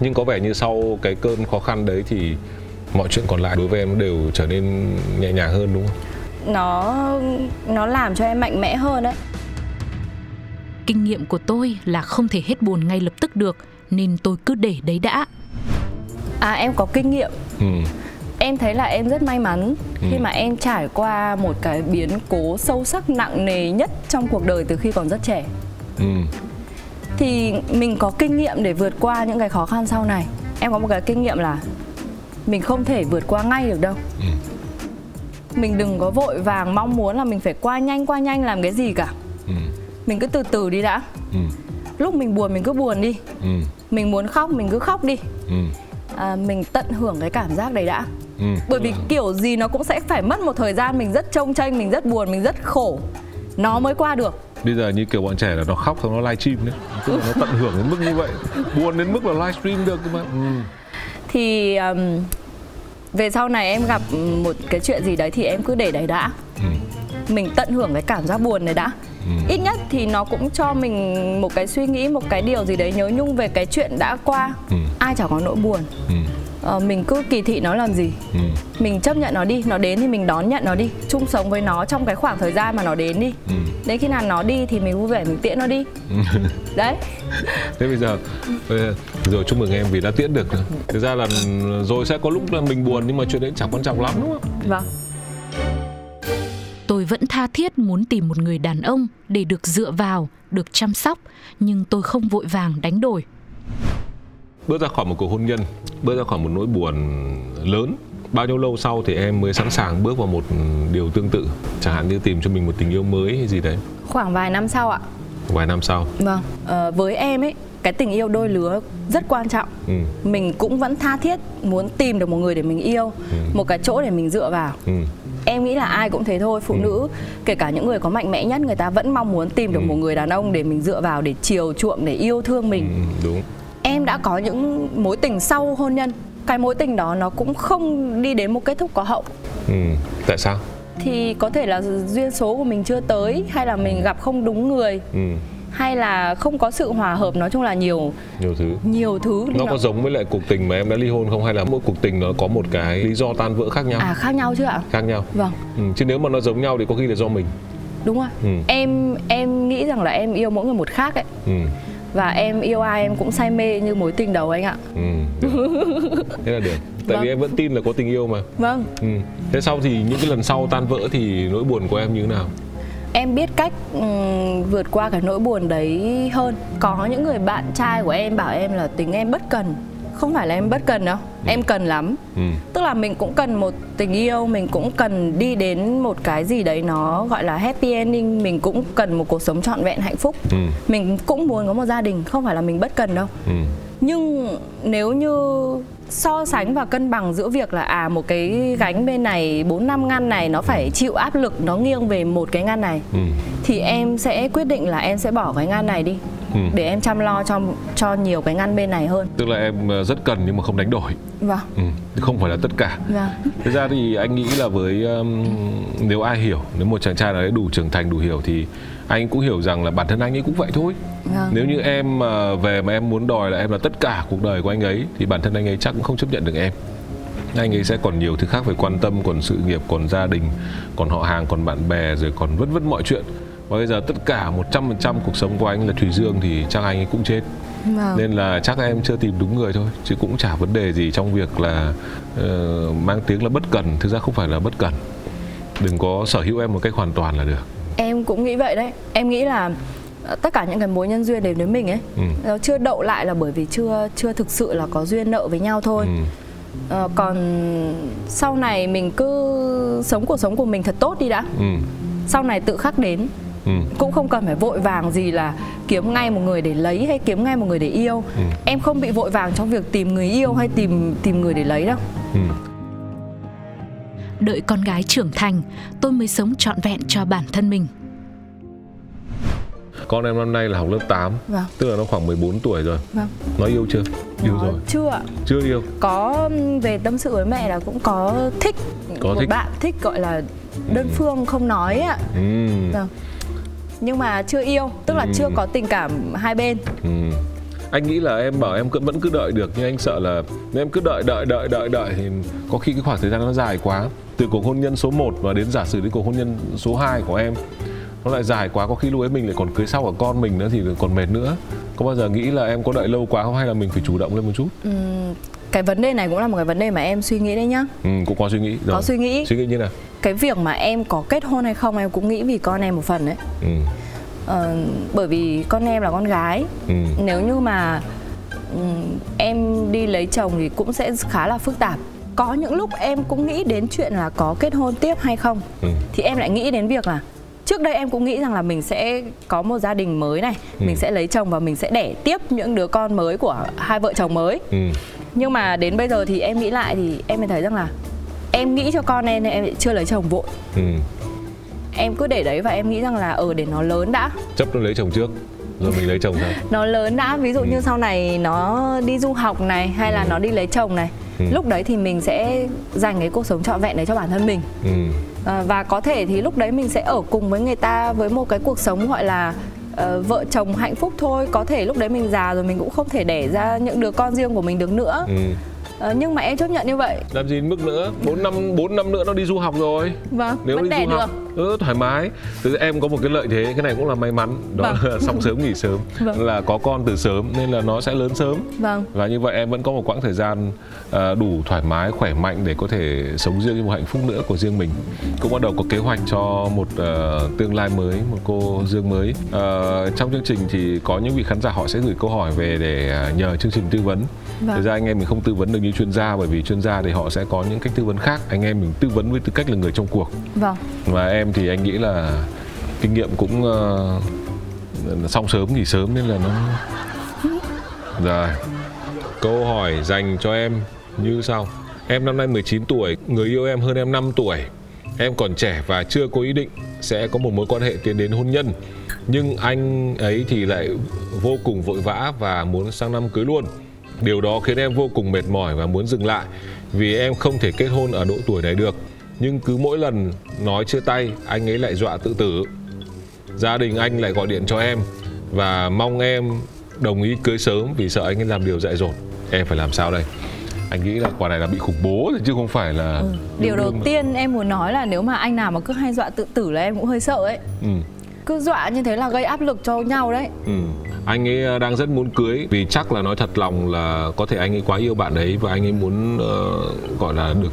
nhưng có vẻ như sau cái cơn khó khăn đấy thì mọi chuyện còn lại đối với em đều trở nên nhẹ nhàng hơn đúng không nó nó làm cho em mạnh mẽ hơn đấy. Kinh nghiệm của tôi là không thể hết buồn ngay lập tức được nên tôi cứ để đấy đã. À em có kinh nghiệm. Ừ. em thấy là em rất may mắn ừ. khi mà em trải qua một cái biến cố sâu sắc nặng nề nhất trong cuộc đời từ khi còn rất trẻ. Ừ. thì mình có kinh nghiệm để vượt qua những cái khó khăn sau này. Em có một cái kinh nghiệm là mình không thể vượt qua ngay được đâu. Ừ mình đừng có vội vàng mong muốn là mình phải qua nhanh qua nhanh làm cái gì cả ừ. mình cứ từ từ đi đã ừ. lúc mình buồn mình cứ buồn đi ừ. mình muốn khóc mình cứ khóc đi ừ. à, mình tận hưởng cái cảm giác đấy đã ừ. bởi vì kiểu gì nó cũng sẽ phải mất một thời gian mình rất trông tranh mình rất buồn mình rất khổ nó mới qua được bây giờ như kiểu bọn trẻ là nó khóc xong nó livestream đấy tức là nó tận hưởng đến mức như vậy buồn đến mức là livestream được cơ mà ừ. thì um, về sau này em gặp một cái chuyện gì đấy thì em cứ để đấy đã ừ. mình tận hưởng cái cảm giác buồn này đã ừ. ít nhất thì nó cũng cho mình một cái suy nghĩ một cái điều gì đấy nhớ nhung về cái chuyện đã qua ừ. ai chẳng có nỗi buồn ừ uh, mình cứ kỳ thị nó làm gì? Ừ. mình chấp nhận nó đi nó đến thì mình đón nhận nó đi. Chung sống với nó trong cái khoảng thời gian mà nó đến đi. Ừ. đến khi nào nó đi thì mình vui vẻ mình tiễn nó đi. Đấy. Thế bây giờ rồi chúc mừng em vì đã tiễn được thực ra là rồi sẽ có lúc là mình buồn nhưng mà chuyện đấy chẳng quan trọng lắm đúng không vâng. Tôi vẫn tha thiết muốn tìm một người đàn ông để được dựa vào được chăm sóc nhưng tôi không vội vàng đánh đổi bước ra khỏi một cuộc hôn nhân bước ra khỏi một nỗi buồn lớn bao nhiêu lâu sau thì em mới sẵn sàng bước vào một điều tương tự chẳng hạn như tìm cho mình một tình yêu mới hay gì đấy khoảng vài năm sau ạ vài năm sau vâng à, với em ấy cái tình yêu đôi lứa rất quan trọng ừ. mình cũng vẫn tha thiết muốn tìm được một người để mình yêu ừ. một cái chỗ để mình dựa vào ừ. em nghĩ là ai cũng thế thôi phụ ừ. nữ kể cả những người có mạnh mẽ nhất người ta vẫn mong muốn tìm được ừ. một người đàn ông để mình dựa vào để chiều chuộng để yêu thương mình ừ, đúng em đã có những mối tình sau hôn nhân. Cái mối tình đó nó cũng không đi đến một kết thúc có hậu. Ừ tại sao? Thì có thể là duyên số của mình chưa tới hay là mình gặp không đúng người ừ. hay là không có sự hòa hợp nói chung là nhiều nhiều thứ. nhiều thứ. Nó có giống với lại cuộc tình mà em đã ly hôn không? Hay là mỗi cuộc tình nó có một cái lý do tan vỡ khác nhau? À khác nhau chứ ạ. Khác nhau. Vâng. Ừ, chứ nếu mà nó giống nhau thì có khi là do mình. Đúng rồi ừ. em em nghĩ rằng là em yêu mỗi người một khác ấy. Ừ và em yêu ai em cũng say mê như mối tình đầu anh ạ. Ừ, thế là được. Tại vâng. vì em vẫn tin là có tình yêu mà. Vâng. Ừ. thế sau thì những cái lần sau tan vỡ thì nỗi buồn của em như thế nào? Em biết cách um, vượt qua cái nỗi buồn đấy hơn. Có những người bạn trai của em bảo em là tính em bất cần không phải là em bất cần đâu ừ. em cần lắm ừ. tức là mình cũng cần một tình yêu mình cũng cần đi đến một cái gì đấy nó gọi là happy ending mình cũng cần một cuộc sống trọn vẹn hạnh phúc ừ. mình cũng muốn có một gia đình không phải là mình bất cần đâu ừ. nhưng nếu như so sánh và cân bằng giữa việc là à một cái gánh bên này bốn năm ngăn này nó phải chịu áp lực nó nghiêng về một cái ngăn này ừ. thì em sẽ quyết định là em sẽ bỏ cái ngăn này đi ừ. để em chăm lo cho cho nhiều cái ngăn bên này hơn. Tức là em ờ, rất cần nhưng mà không đánh đổi. Vâng. Ừ. không phải là tất cả. Vâng. Thực ra thì anh nghĩ là với um, nếu ai hiểu nếu một chàng trai nào đấy đủ trưởng thành đủ hiểu thì anh cũng hiểu rằng là bản thân anh ấy cũng vậy thôi. Vâng. nếu như em mà về mà em muốn đòi là em là tất cả cuộc đời của anh ấy thì bản thân anh ấy chắc cũng không chấp nhận được em. Anh ấy sẽ còn nhiều thứ khác phải quan tâm còn sự nghiệp còn gia đình còn họ hàng còn bạn bè rồi còn vất vất mọi chuyện và bây giờ tất cả 100% cuộc sống của anh là Thủy Dương thì chắc anh ấy cũng chết. Vâng. nên là chắc em chưa tìm đúng người thôi chứ cũng chả vấn đề gì trong việc là uh, mang tiếng là bất cần. Thực ra không phải là bất cần. Đừng có sở hữu em một cách hoàn toàn là được. Em cũng nghĩ vậy đấy. Em nghĩ là ờ, tất cả những cái mối nhân duyên đến với mình ấy. Ừ. nó chưa đậu lại là bởi vì chưa chưa thực sự là có duyên nợ với nhau thôi. Ừ. Ờ, còn sau này mình cứ sống cuộc sống của mình thật tốt đi đã. Ừ. sau này tự khắc đến Ừ. cũng không cần phải vội vàng gì là kiếm ngay một người để lấy hay kiếm ngay một người để yêu Ừ. em không bị vội vàng trong việc tìm người yêu hay tìm tìm người để lấy đâu Ừ. Đợi con gái trưởng thành, tôi mới sống trọn vẹn cho bản thân mình. Con em năm nay là học lớp 8 vâng Tức là nó khoảng 14 tuổi rồi vâng Nó yêu chưa? Yêu Nó rồi chưa ạ Chưa yêu có về tâm sự với mẹ là cũng có thích Có một thích. bạn thích gọi là đơn phương không nói ạ ừ. vâng nhưng mà chưa yêu tức là Ừ. chưa có tình cảm hai bên. Ừ. Anh nghĩ là em bảo em cứ vẫn cứ đợi được Nhưng anh sợ là nếu em cứ đợi đợi đợi đợi đợi Thì có khi cái khoảng thời gian nó dài quá. Từ cuộc hôn nhân số 1 và đến giả sử đến cuộc hôn nhân số 2 của em Nó lại dài quá Có khi lúc ấy mình lại còn cưới sau cả con mình nữa Thì còn mệt nữa. Có bao giờ nghĩ là em có đợi lâu quá không? Hay là mình phải chủ động lên một chút? Ừm, cái vấn đề này cũng là một cái vấn đề mà em suy nghĩ đấy nhá ừ, Cũng có suy nghĩ rồi. có suy nghĩ Suy nghĩ như nào cái việc mà em có kết hôn hay không em cũng nghĩ vì con em một phần đấy ừ. ờ, bởi vì con em là con gái Ừ. nếu như mà ừm, em đi lấy chồng thì cũng sẽ khá là phức tạp có những lúc em cũng nghĩ đến chuyện là có kết hôn tiếp hay không Ừ. thì em lại nghĩ đến việc là trước đây em cũng nghĩ rằng là mình sẽ có một gia đình mới này Ừ. mình sẽ lấy chồng và mình sẽ đẻ tiếp những đứa con mới của hai vợ chồng mới Ừ. nhưng mà đến bây giờ thì em nghĩ lại thì em mới thấy rằng là em nghĩ cho con em nên em chưa lấy chồng vội Ừ. em cứ để đấy và em nghĩ rằng là ở để nó lớn đã Chấp nó lấy chồng trước Rồi mình lấy chồng thôi nó lớn đã ví dụ như sau này nó đi du học này hay là nó đi lấy chồng này Ừ. lúc đấy thì mình sẽ dành cái cuộc sống trọn vẹn đấy cho bản thân mình ừ. à, và có thể thì lúc đấy mình sẽ ở cùng với người ta với một cái cuộc sống gọi là uh, vợ chồng hạnh phúc thôi có thể lúc đấy mình già rồi mình cũng không thể đẻ ra những đứa con riêng của mình được nữa Ừ. Ờ, nhưng mà em chấp nhận như vậy. Làm gì mức nữa? 4 năm 4 năm nữa nó đi du học rồi. Vâng nếu vẫn đi đẻ du được. học ừ, thoải mái. Từ em có một cái lợi thế cái này cũng là may mắn. Đó Vâng. là xong sớm nghỉ sớm. Vâng. là có con từ sớm nên là nó sẽ lớn sớm. Vâng. Và như vậy em vẫn có một quãng thời gian à, đủ thoải mái khỏe mạnh để có thể sống riêng một hạnh phúc nữa của riêng mình. Cũng bắt đầu có kế hoạch cho một ờ, tương lai mới một cô dương mới. Ờ, trong chương trình thì có những vị khán giả họ sẽ gửi câu hỏi về để nhờ chương trình tư vấn Vâng. thực ra anh em mình không tư vấn được như chuyên gia bởi vì chuyên gia thì họ sẽ có những cách tư vấn khác. Anh em mình tư vấn với tư cách là người trong cuộc. Vâng. Và em thì anh nghĩ là kinh nghiệm cũng ờ, xong sớm nghỉ sớm nên là nó rồi câu hỏi dành cho em như sau. Em năm nay 19 tuổi người yêu em hơn em 5 tuổi. Em còn trẻ và chưa có ý định sẽ có một mối quan hệ tiến đến hôn nhân. Nhưng anh ấy thì lại vô cùng vội vã và muốn sang năm cưới luôn điều đó khiến em vô cùng mệt mỏi và muốn dừng lại vì em không thể kết hôn ở độ tuổi này được. Nhưng cứ mỗi lần nói chia tay anh ấy lại dọa tự tử. Gia đình anh lại gọi điện cho em và mong em đồng ý cưới sớm vì sợ anh ấy làm điều dại dột. Em phải làm sao đây? Anh nghĩ là quả này là bị khủng bố rồi chứ không phải là Ừ. điều đầu mà- tiên em muốn nói là nếu mà anh nào mà cứ hay dọa tự tử là em cũng hơi sợ ấy. Ừ. cứ dọa như thế là gây áp lực cho nhau đấy Ừ. Anh ấy đang rất muốn cưới vì chắc là nói thật lòng là có thể anh ấy quá yêu bạn ấy và anh ấy muốn ờ, gọi là được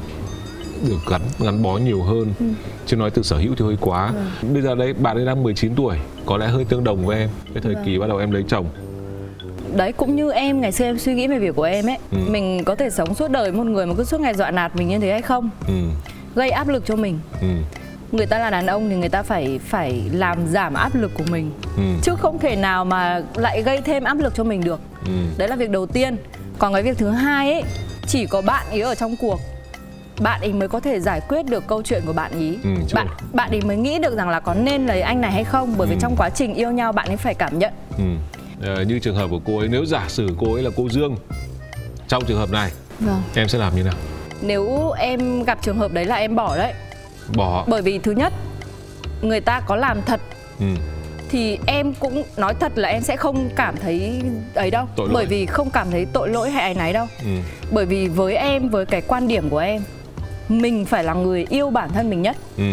được gắn gắn bó nhiều hơn Ừ. chứ nói từ sở hữu thì hơi quá bây giờ đấy bạn ấy đang 19 tuổi có lẽ hơi tương đồng với em cái thời Vâng. kỳ bắt đầu em lấy chồng đấy cũng như em ngày xưa em suy nghĩ về việc của em ấy Ừ. mình có thể sống suốt đời một người mà cứ suốt ngày dọa nạt mình như thế hay không ừ. gây áp lực cho mình Ừ. người ta là đàn ông thì người ta phải phải làm giảm áp lực của mình. Ừ. chứ không thể nào mà lại gây thêm áp lực cho mình được. Ừ. đấy là việc đầu tiên. Còn cái việc thứ hai ấy chỉ có bạn ấy ở trong cuộc. Bạn ấy mới có thể giải quyết được câu chuyện của bạn ý. Ừ, bạn bạn ấy mới nghĩ được rằng là có nên lấy anh này hay không bởi vì Ừ. trong quá trình yêu nhau bạn ấy phải cảm nhận. Ừ. Ờ, như trường hợp của cô ấy nếu giả sử cô ấy là cô Dương trong trường hợp này vâng. em sẽ làm như nào? Nếu em gặp trường hợp đấy là em bỏ đấy bỏ bởi vì thứ nhất người ta có làm thật ừ. thì em cũng nói thật là em sẽ không cảm thấy ấy đâu Tội lỗi. bởi vì không cảm thấy tội lỗi hay áy náy đâu Ừ. bởi vì với em với cái quan điểm của em mình phải là người yêu bản thân mình nhất Ừ.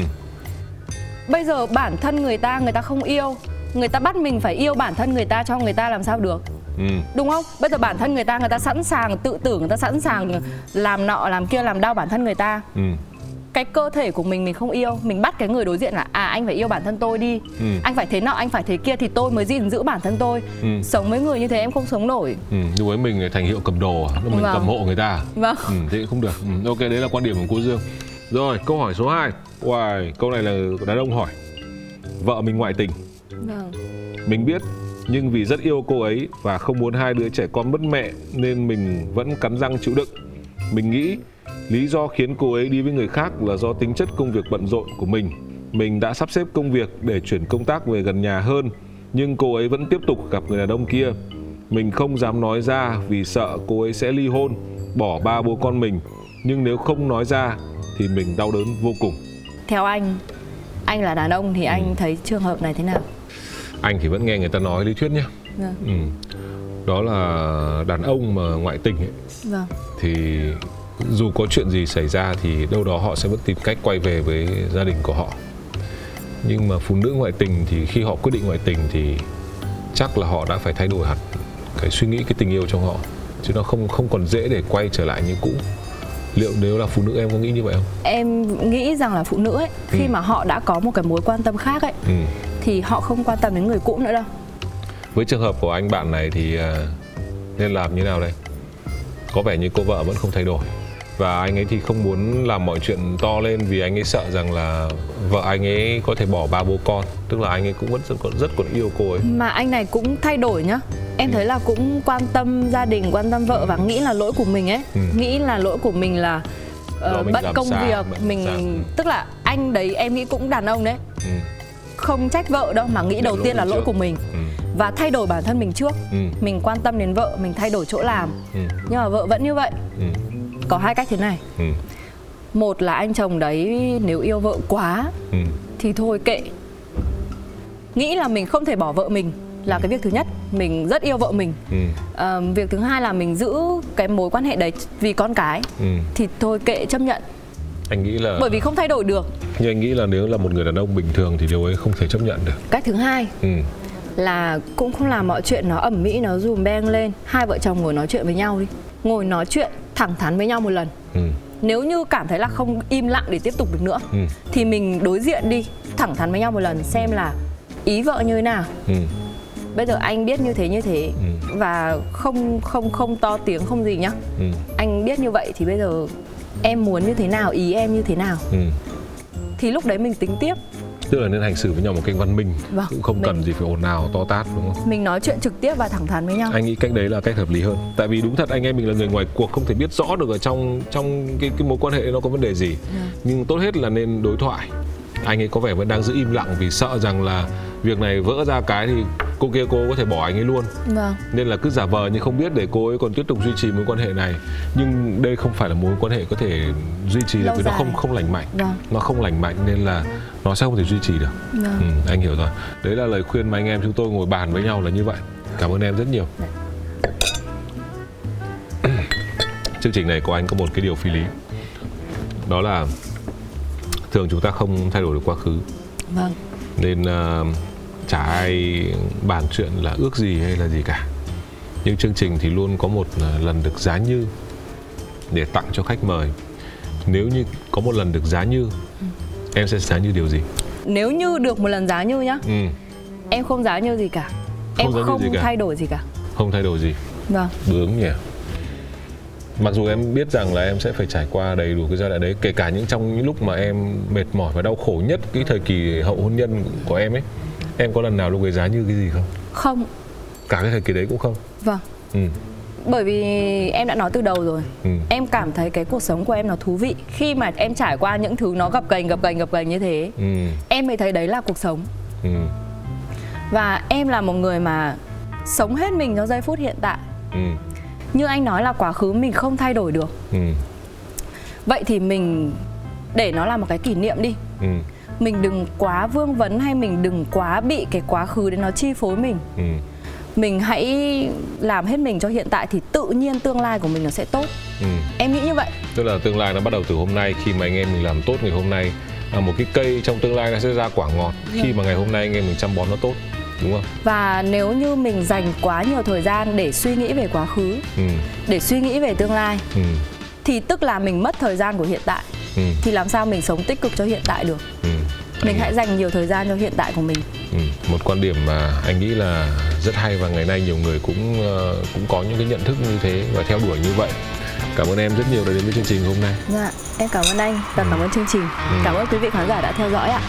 bây giờ bản thân người ta người ta không yêu người ta bắt mình phải yêu bản thân người ta cho người ta làm sao được Ừ. đúng không bây giờ bản thân người ta người ta sẵn sàng tự tử người ta sẵn sàng làm nọ làm kia làm đau bản thân người ta Ừ. cái cơ thể của mình mình không yêu mình bắt cái người đối diện là à anh phải yêu bản thân tôi đi ừ. anh phải thế nào anh phải thế kia thì tôi mới gìn giữ bản thân tôi ừ. sống với người như thế em không sống nổi ừ. nhưng với mình thành hiệu cầm đồ mình vâng. cầm hộ người ta vâng ừ, thế không được ừ. ok đấy là quan điểm của cô dương rồi câu hỏi số 2 Wow, câu này là đàn ông hỏi Vợ mình ngoại tình Vâng Mình biết nhưng vì rất yêu cô ấy và không muốn hai đứa trẻ con mất mẹ nên mình vẫn cắn răng chịu đựng. Mình nghĩ lý do khiến cô ấy đi với người khác là do tính chất công việc bận rộn của mình. Mình đã sắp xếp công việc để chuyển công tác về gần nhà hơn, nhưng cô ấy vẫn tiếp tục gặp người đàn ông kia. Mình không dám nói ra vì sợ cô ấy sẽ ly hôn, bỏ ba bố con mình. Nhưng nếu không nói ra thì mình đau đớn vô cùng. Theo anh, anh là đàn ông thì anh ừ. thấy trường hợp này thế nào? anh thì vẫn nghe người ta nói lý thuyết nhá vâng. ừ. đó là đàn ông mà ngoại tình ấy vâng. thì dù có chuyện gì xảy ra thì đâu đó họ sẽ vẫn tìm cách quay về với gia đình của họ. Nhưng mà phụ nữ ngoại tình thì khi họ quyết định ngoại tình thì chắc là họ đã phải thay đổi hẳn cái suy nghĩ cái tình yêu trong họ. Chứ nó không không còn dễ để quay trở lại như cũ. Liệu nếu là phụ nữ em có nghĩ như vậy không? Em nghĩ rằng là phụ nữ ấy khi ừ. mà họ đã có một cái mối quan tâm khác ấy ừ. thì họ không quan tâm đến người cũ nữa đâu. Với trường hợp của anh bạn này thì à, nên làm như nào đây? Có vẻ như cô vợ vẫn không thay đổi và anh ấy thì không muốn làm mọi chuyện to lên vì anh ấy sợ rằng là vợ anh ấy có thể bỏ ba bố con tức là anh ấy cũng vẫn rất còn rất còn yêu cô ấy mà anh này cũng thay đổi nhá em thấy là cũng quan tâm gia đình quan tâm vợ và nghĩ là lỗi của mình ấy ừ. nghĩ là lỗi của mình là uh, bận công xa, việc mình xa. tức là anh đấy em nghĩ cũng đàn ông đấy ừ không trách vợ đâu mà nghĩ đầu tiên là lỗi của mình ừ. và thay đổi bản thân mình trước ừ. mình quan tâm đến vợ mình thay đổi chỗ làm ừ. nhưng mà vợ vẫn như vậy ừ. Có hai cách thế này ừ. một là anh chồng đấy nếu yêu vợ quá ừ. thì thôi kệ nghĩ là mình không thể bỏ vợ mình là cái việc thứ nhất mình rất yêu vợ mình ừ. à, việc thứ hai là mình giữ cái mối quan hệ đấy vì con cái ừ. thì thôi kệ chấp nhận anh nghĩ là bởi vì không thay đổi được nhưng anh nghĩ là nếu là một người đàn ông bình thường thì điều ấy không thể chấp nhận được cách thứ hai ừ. là cũng không làm mọi chuyện nó ẩm mỹ nó dùm beng lên hai vợ chồng ngồi nói chuyện với nhau đi ngồi nói chuyện thẳng thắn với nhau một lần ừ. nếu như cảm thấy là không im lặng để tiếp tục được nữa ừ. thì mình đối diện đi thẳng thắn với nhau một lần xem là ý vợ như thế nào ừ. bây giờ anh biết như thế như thế ừ. và không không không to tiếng không gì nhá ừ. anh biết như vậy thì bây giờ em muốn như thế nào ý em như thế nào ừ. thì lúc đấy mình tính tiếp tức là nên hành xử với nhau một cách văn minh vâng, cũng không mình... cần gì phải ồn ào to tát đúng không? Mình nói chuyện trực tiếp và thẳng thắn với nhau. Anh nghĩ cách đấy là cách hợp lý hơn. Tại vì đúng thật anh em mình là người ngoài cuộc không thể biết rõ được ở trong trong cái cái mối quan hệ nó có vấn đề gì. Yeah. Dạ. nhưng tốt hết là nên đối thoại. Anh ấy có vẻ vẫn đang giữ im lặng vì sợ rằng là việc này vỡ ra cái thì cô kia cô có thể bỏ anh ấy luôn. Vâng. nên là cứ giả vờ như không biết để cô ấy còn tiếp tục duy trì mối quan hệ này. Nhưng đây không phải là mối quan hệ có thể duy trì được vì nó không không lành mạnh. Vâng. nó không lành mạnh nên là nó sẽ không thể duy trì được. Vâng. ừ, anh hiểu rồi. Đấy là lời khuyên mà anh em chúng tôi ngồi bàn với nhau là như vậy. Cảm ơn em rất nhiều. Chương trình này của anh có một cái điều phi lý. Đó là thường chúng ta không thay đổi được quá khứ. Vâng. Nên uh, chả ai bàn chuyện là ước gì hay là gì cả. Nhưng chương trình thì luôn có một à, lần được giá như để tặng cho khách mời. Nếu như có một lần được giá như. Em sẽ giá như điều gì? Nếu như được một lần giá như nhá ừ. em không giá như gì cả. Không em không gì cả. thay đổi gì cả. Không thay đổi gì. Vâng. Bướng nhỉ. Mặc dù em biết rằng là em sẽ phải trải qua đầy đủ cái giai đoạn đấy kể cả những trong những lúc mà em mệt mỏi và đau khổ nhất cái thời kỳ hậu hôn nhân của em ấy em có lần nào lúc ấy giá như cái gì không? Không. Cả cái thời kỳ đấy cũng không? Vâng. Ừ. bởi vì em đã nói từ đầu rồi ừ. em cảm thấy cái cuộc sống của em nó thú vị khi mà em trải qua những thứ nó gập ghềnh gập ghềnh gập ghềnh như thế ừ. em mới thấy đấy là cuộc sống ừ. và em là một người mà sống hết mình cho giây phút hiện tại ừ. như anh nói là quá khứ mình không thay đổi được ừ. vậy thì mình để nó là một cái kỷ niệm đi ừ mình đừng quá vương vấn hay mình đừng quá bị cái quá khứ đến nó chi phối mình ừ. Mình hãy làm hết mình cho hiện tại thì tự nhiên tương lai của mình nó sẽ tốt ừ. em nghĩ như vậy tức là tương lai nó bắt đầu từ hôm nay khi mà anh em mình làm tốt ngày hôm nay là một cái cây trong tương lai nó sẽ ra quả ngọt ừ. khi mà ngày hôm nay anh em mình chăm bón nó tốt đúng không và nếu như mình dành quá nhiều thời gian để suy nghĩ về quá khứ ừ. để suy nghĩ về tương lai ừ. thì tức là mình mất thời gian của hiện tại ừ. thì làm sao mình sống tích cực cho hiện tại được ừ. Mình hãy dành nhiều thời gian cho hiện tại của mình ừ. một quan điểm mà anh nghĩ là rất hay và ngày nay nhiều người cũng ờ, cũng có những cái nhận thức như thế và theo đuổi như vậy cảm ơn em rất nhiều đã đến với chương trình hôm nay dạ em cảm ơn anh và ừ. cảm ơn chương trình ừ. cảm ơn quý vị khán giả đã theo dõi ạ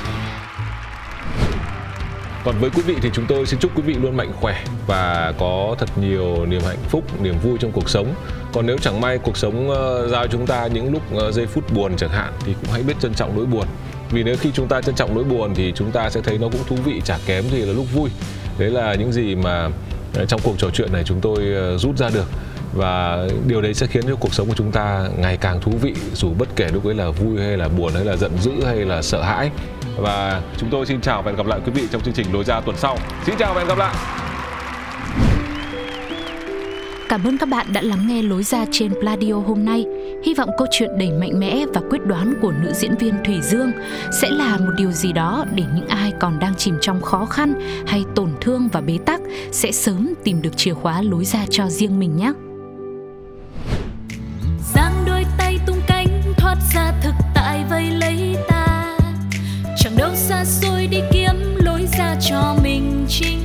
còn với quý vị thì chúng tôi xin chúc quý vị luôn mạnh khỏe và có thật nhiều niềm hạnh phúc, niềm vui trong cuộc sống. Còn nếu chẳng may cuộc sống uh, giao chúng ta những lúc uh, giây phút buồn chẳng hạn thì cũng hãy biết trân trọng nỗi buồn. Vì nếu khi chúng ta trân trọng nỗi buồn thì chúng ta sẽ thấy nó cũng thú vị, chả kém gì là lúc vui. Đấy là những gì mà ờ, trong cuộc trò chuyện này chúng tôi ờ, rút ra được. Và điều đấy sẽ khiến cho cuộc sống của chúng ta ngày càng thú vị, dù bất kể lúc ấy là vui hay là buồn, hay là giận dữ hay là sợ hãi. Và chúng tôi xin chào và hẹn gặp lại quý vị trong chương trình lối ra tuần sau. Xin chào và hẹn gặp lại! Cảm ơn các bạn đã lắng nghe lối ra trên Pladio hôm nay. Hy vọng câu chuyện đầy mạnh mẽ và quyết đoán của nữ diễn viên Thủy Dương sẽ là một điều gì đó để những ai còn đang chìm trong khó khăn hay tổn thương và bế tắc sẽ sớm tìm được chìa khóa lối ra cho riêng mình nhé. Giang đôi tay tung cánh, thoát ra thực tại vây lấy ta Chẳng đâu xa xôi đi kiếm lối ra cho mình chính